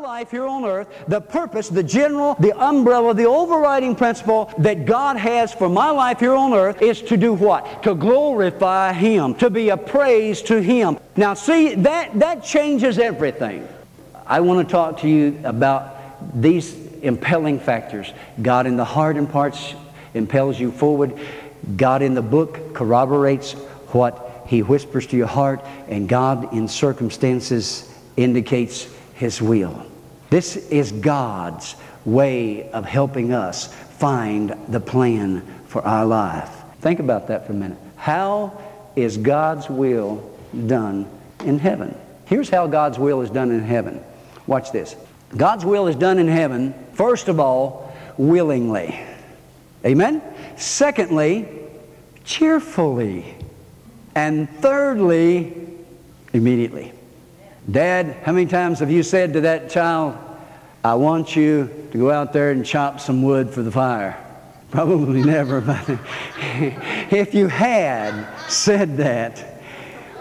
life here on earth, the purpose, the general, the umbrella, the overriding principle that God has for my life here on earth is to do what? To glorify Him, to be a praise to Him. Now, see, that, that changes everything. I want to talk to you about these impelling factors. God in the heart imparts, impels you forward. God in the book corroborates what He whispers to your heart, and God in circumstances indicates His will. This is God's way of helping us find the plan for our life. Think about that for a minute. How is God's will done in heaven? Here's how God's will is done in heaven. Watch this. God's will is done in heaven, first of all, willingly. Amen? Secondly, cheerfully. And thirdly, immediately. Dad, how many times have you said to that child, I want you to go out there and chop some wood for the fire? Probably never, but if you had said that,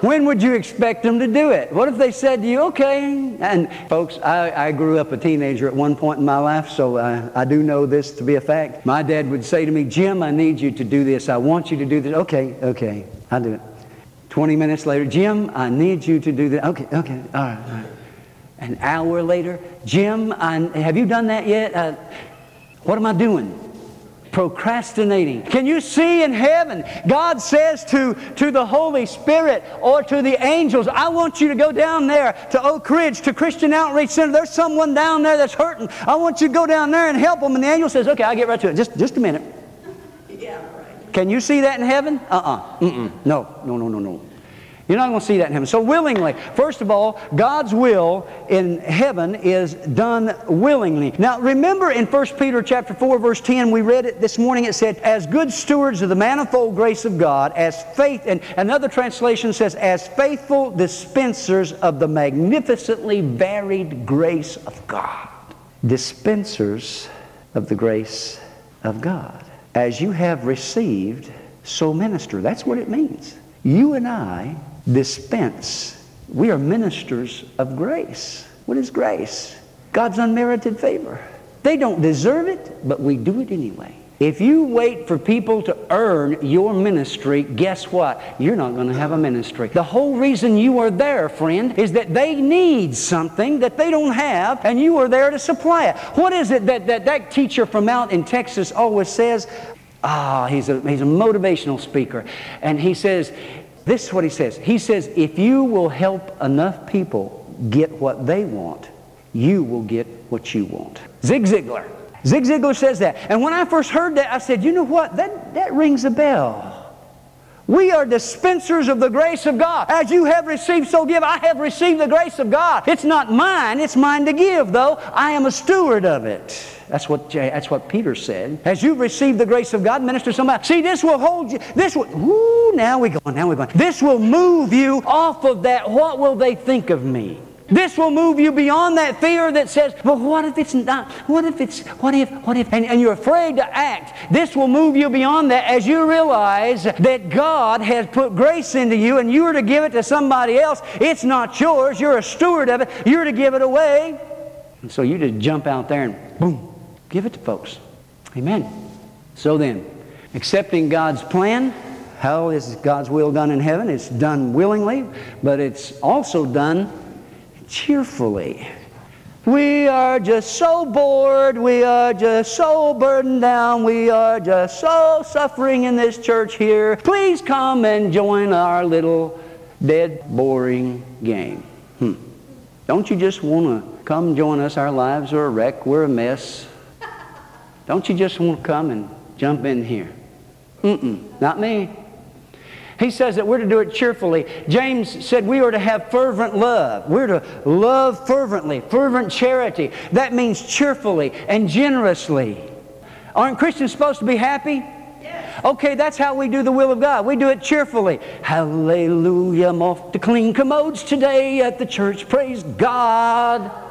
when would you expect them to do it? What if they said to you, okay? And folks, I, I grew up a teenager at one point in my life, so I, I do know this to be a fact. My dad would say to me, Jim, I need you to do this. I want you to do this. Okay, okay, I'll do it. 20 minutes later, Jim, I need you to do that. Okay, okay, all right, all right. An hour later, Jim, I, have you done that yet? Uh, what am I doing? procrastinating. Can you see in heaven? God says to, to the Holy Spirit or to the angels, I want you to go down there to Oak Ridge, to Christian Outreach Center. There's someone down there that's hurting. I want you to go down there and help them. And the angel says, Okay, I'll get right to it. Just, just a minute. Yeah. Can you see that in heaven? Uh uh-uh. uh. No, no, no, no, no. You're not going to see that in heaven. So willingly. First of all, God's will in heaven is done willingly. Now remember in 1 Peter chapter 4 verse 10, we read it this morning, it said, as good stewards of the manifold grace of God, as faith, and another translation says, as faithful dispensers of the magnificently varied grace of God. Dispensers of the grace of God. As you have received, so minister. That's what it means. You and I dispense. We are ministers of grace. What is grace? God's unmerited favor. They don't deserve it, but we do it anyway. If you wait for people to earn your ministry, guess what? You're not going to have a ministry. The whole reason you are there, friend, is that they need something that they don't have, and you are there to supply it. What is it that that, that teacher from out in Texas always says? Ah, he's a, he's a motivational speaker. And he says, this is what he says. He says, if you will help enough people get what they want, you will get what you want. Zig Ziglar. Zig Ziglar says that. And when I first heard that, I said, you know what? That, that rings a bell. We are dispensers of the grace of God. As you have received, so give. I have received the grace of God. It's not mine, it's mine to give, though. I am a steward of it. That's what, that's what Peter said. As you've received the grace of God, minister somebody. See, this will hold you. This will, whoo, now we go, now we go. This will move you off of that, what will they think of me? This will move you beyond that fear that says, well, what if it's not? What if it's, what if, what if? And, and, you're afraid to act. This will move you beyond that as you realize that God has put grace into you and you are to give it to somebody else. It's not yours. You're a steward of it. You're to give it away. And so you just jump out there and boom, give it to folks. Amen. So then, accepting God's plan, how is God's will done in heaven? It's done willingly, but it's also done cheerfully. We are just so bored. We are just so burdened down. We are just so suffering in this church here. Please come and join our little dead, boring game. Hmm. Don't you just want to come join us? Our lives are a wreck. We're a mess. Don't you just want to come and jump in here? Mm-mm. Not me. He says that we're to do it cheerfully. James said we are to have fervent love. We're to love fervently, fervent charity. That means cheerfully and generously. Aren't Christians supposed to be happy? Okay, that's how we do the will of God. We do it cheerfully. Hallelujah. I'm off to clean commodes today at the church. Praise God.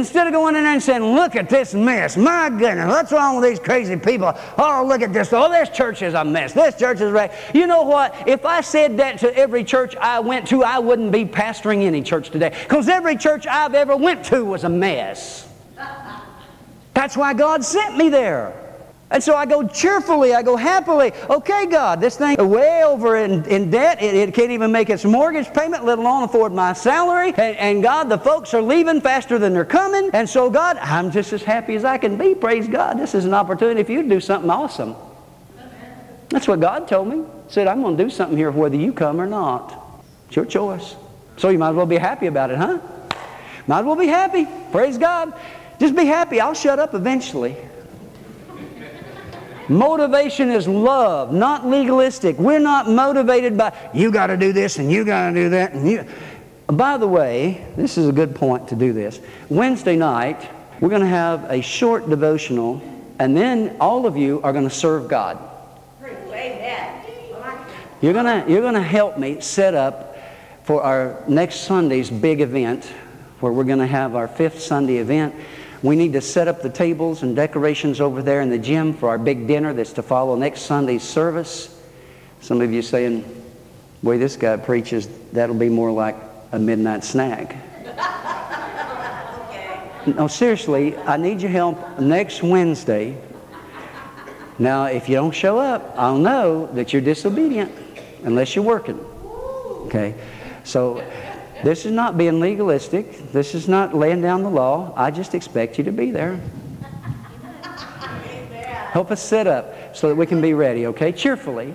Instead of going in there and saying, look at this mess. My goodness, what's wrong with these crazy people? Oh, look at this. Oh, this church is a mess. This church is right. You know what? If I said that to every church I went to, I wouldn't be pastoring any church today. Because every church I've ever went to was a mess. That's why God sent me there. And so I go cheerfully, I go happily. Okay, God, this thing way over in, in debt. It, it can't even make its mortgage payment, let alone afford my salary. And, and, God, the folks are leaving faster than they're coming. And so, God, I'm just as happy as I can be. Praise God. This is an opportunity for you to do something awesome. That's what God told me. He said, I'm going to do something here whether you come or not. It's your choice. So you might as well be happy about it, huh? Might as well be happy. Praise God. Just be happy. I'll shut up eventually. Motivation is love, not legalistic. We're not motivated by, you got to do this and you got to do that. And you. By the way, this is a good point to do this. Wednesday night, we're going to have a short devotional, and then all of you are going to serve God. You're going to, you're going to help me set up for our next Sunday's big event, where we're going to have our fifth Sunday event. We need to set up the tables and decorations over there in the gym for our big dinner that's to follow next Sunday's service. Some of you saying, boy, this guy preaches, that'll be more like a midnight snack. No, seriously, I need your help next Wednesday. Now, if you don't show up, I'll know that you're disobedient unless you're working. Okay? So this is not being legalistic. This is not laying down the law. I just expect you to be there. Help us set up so that we can be ready, okay? Cheerfully.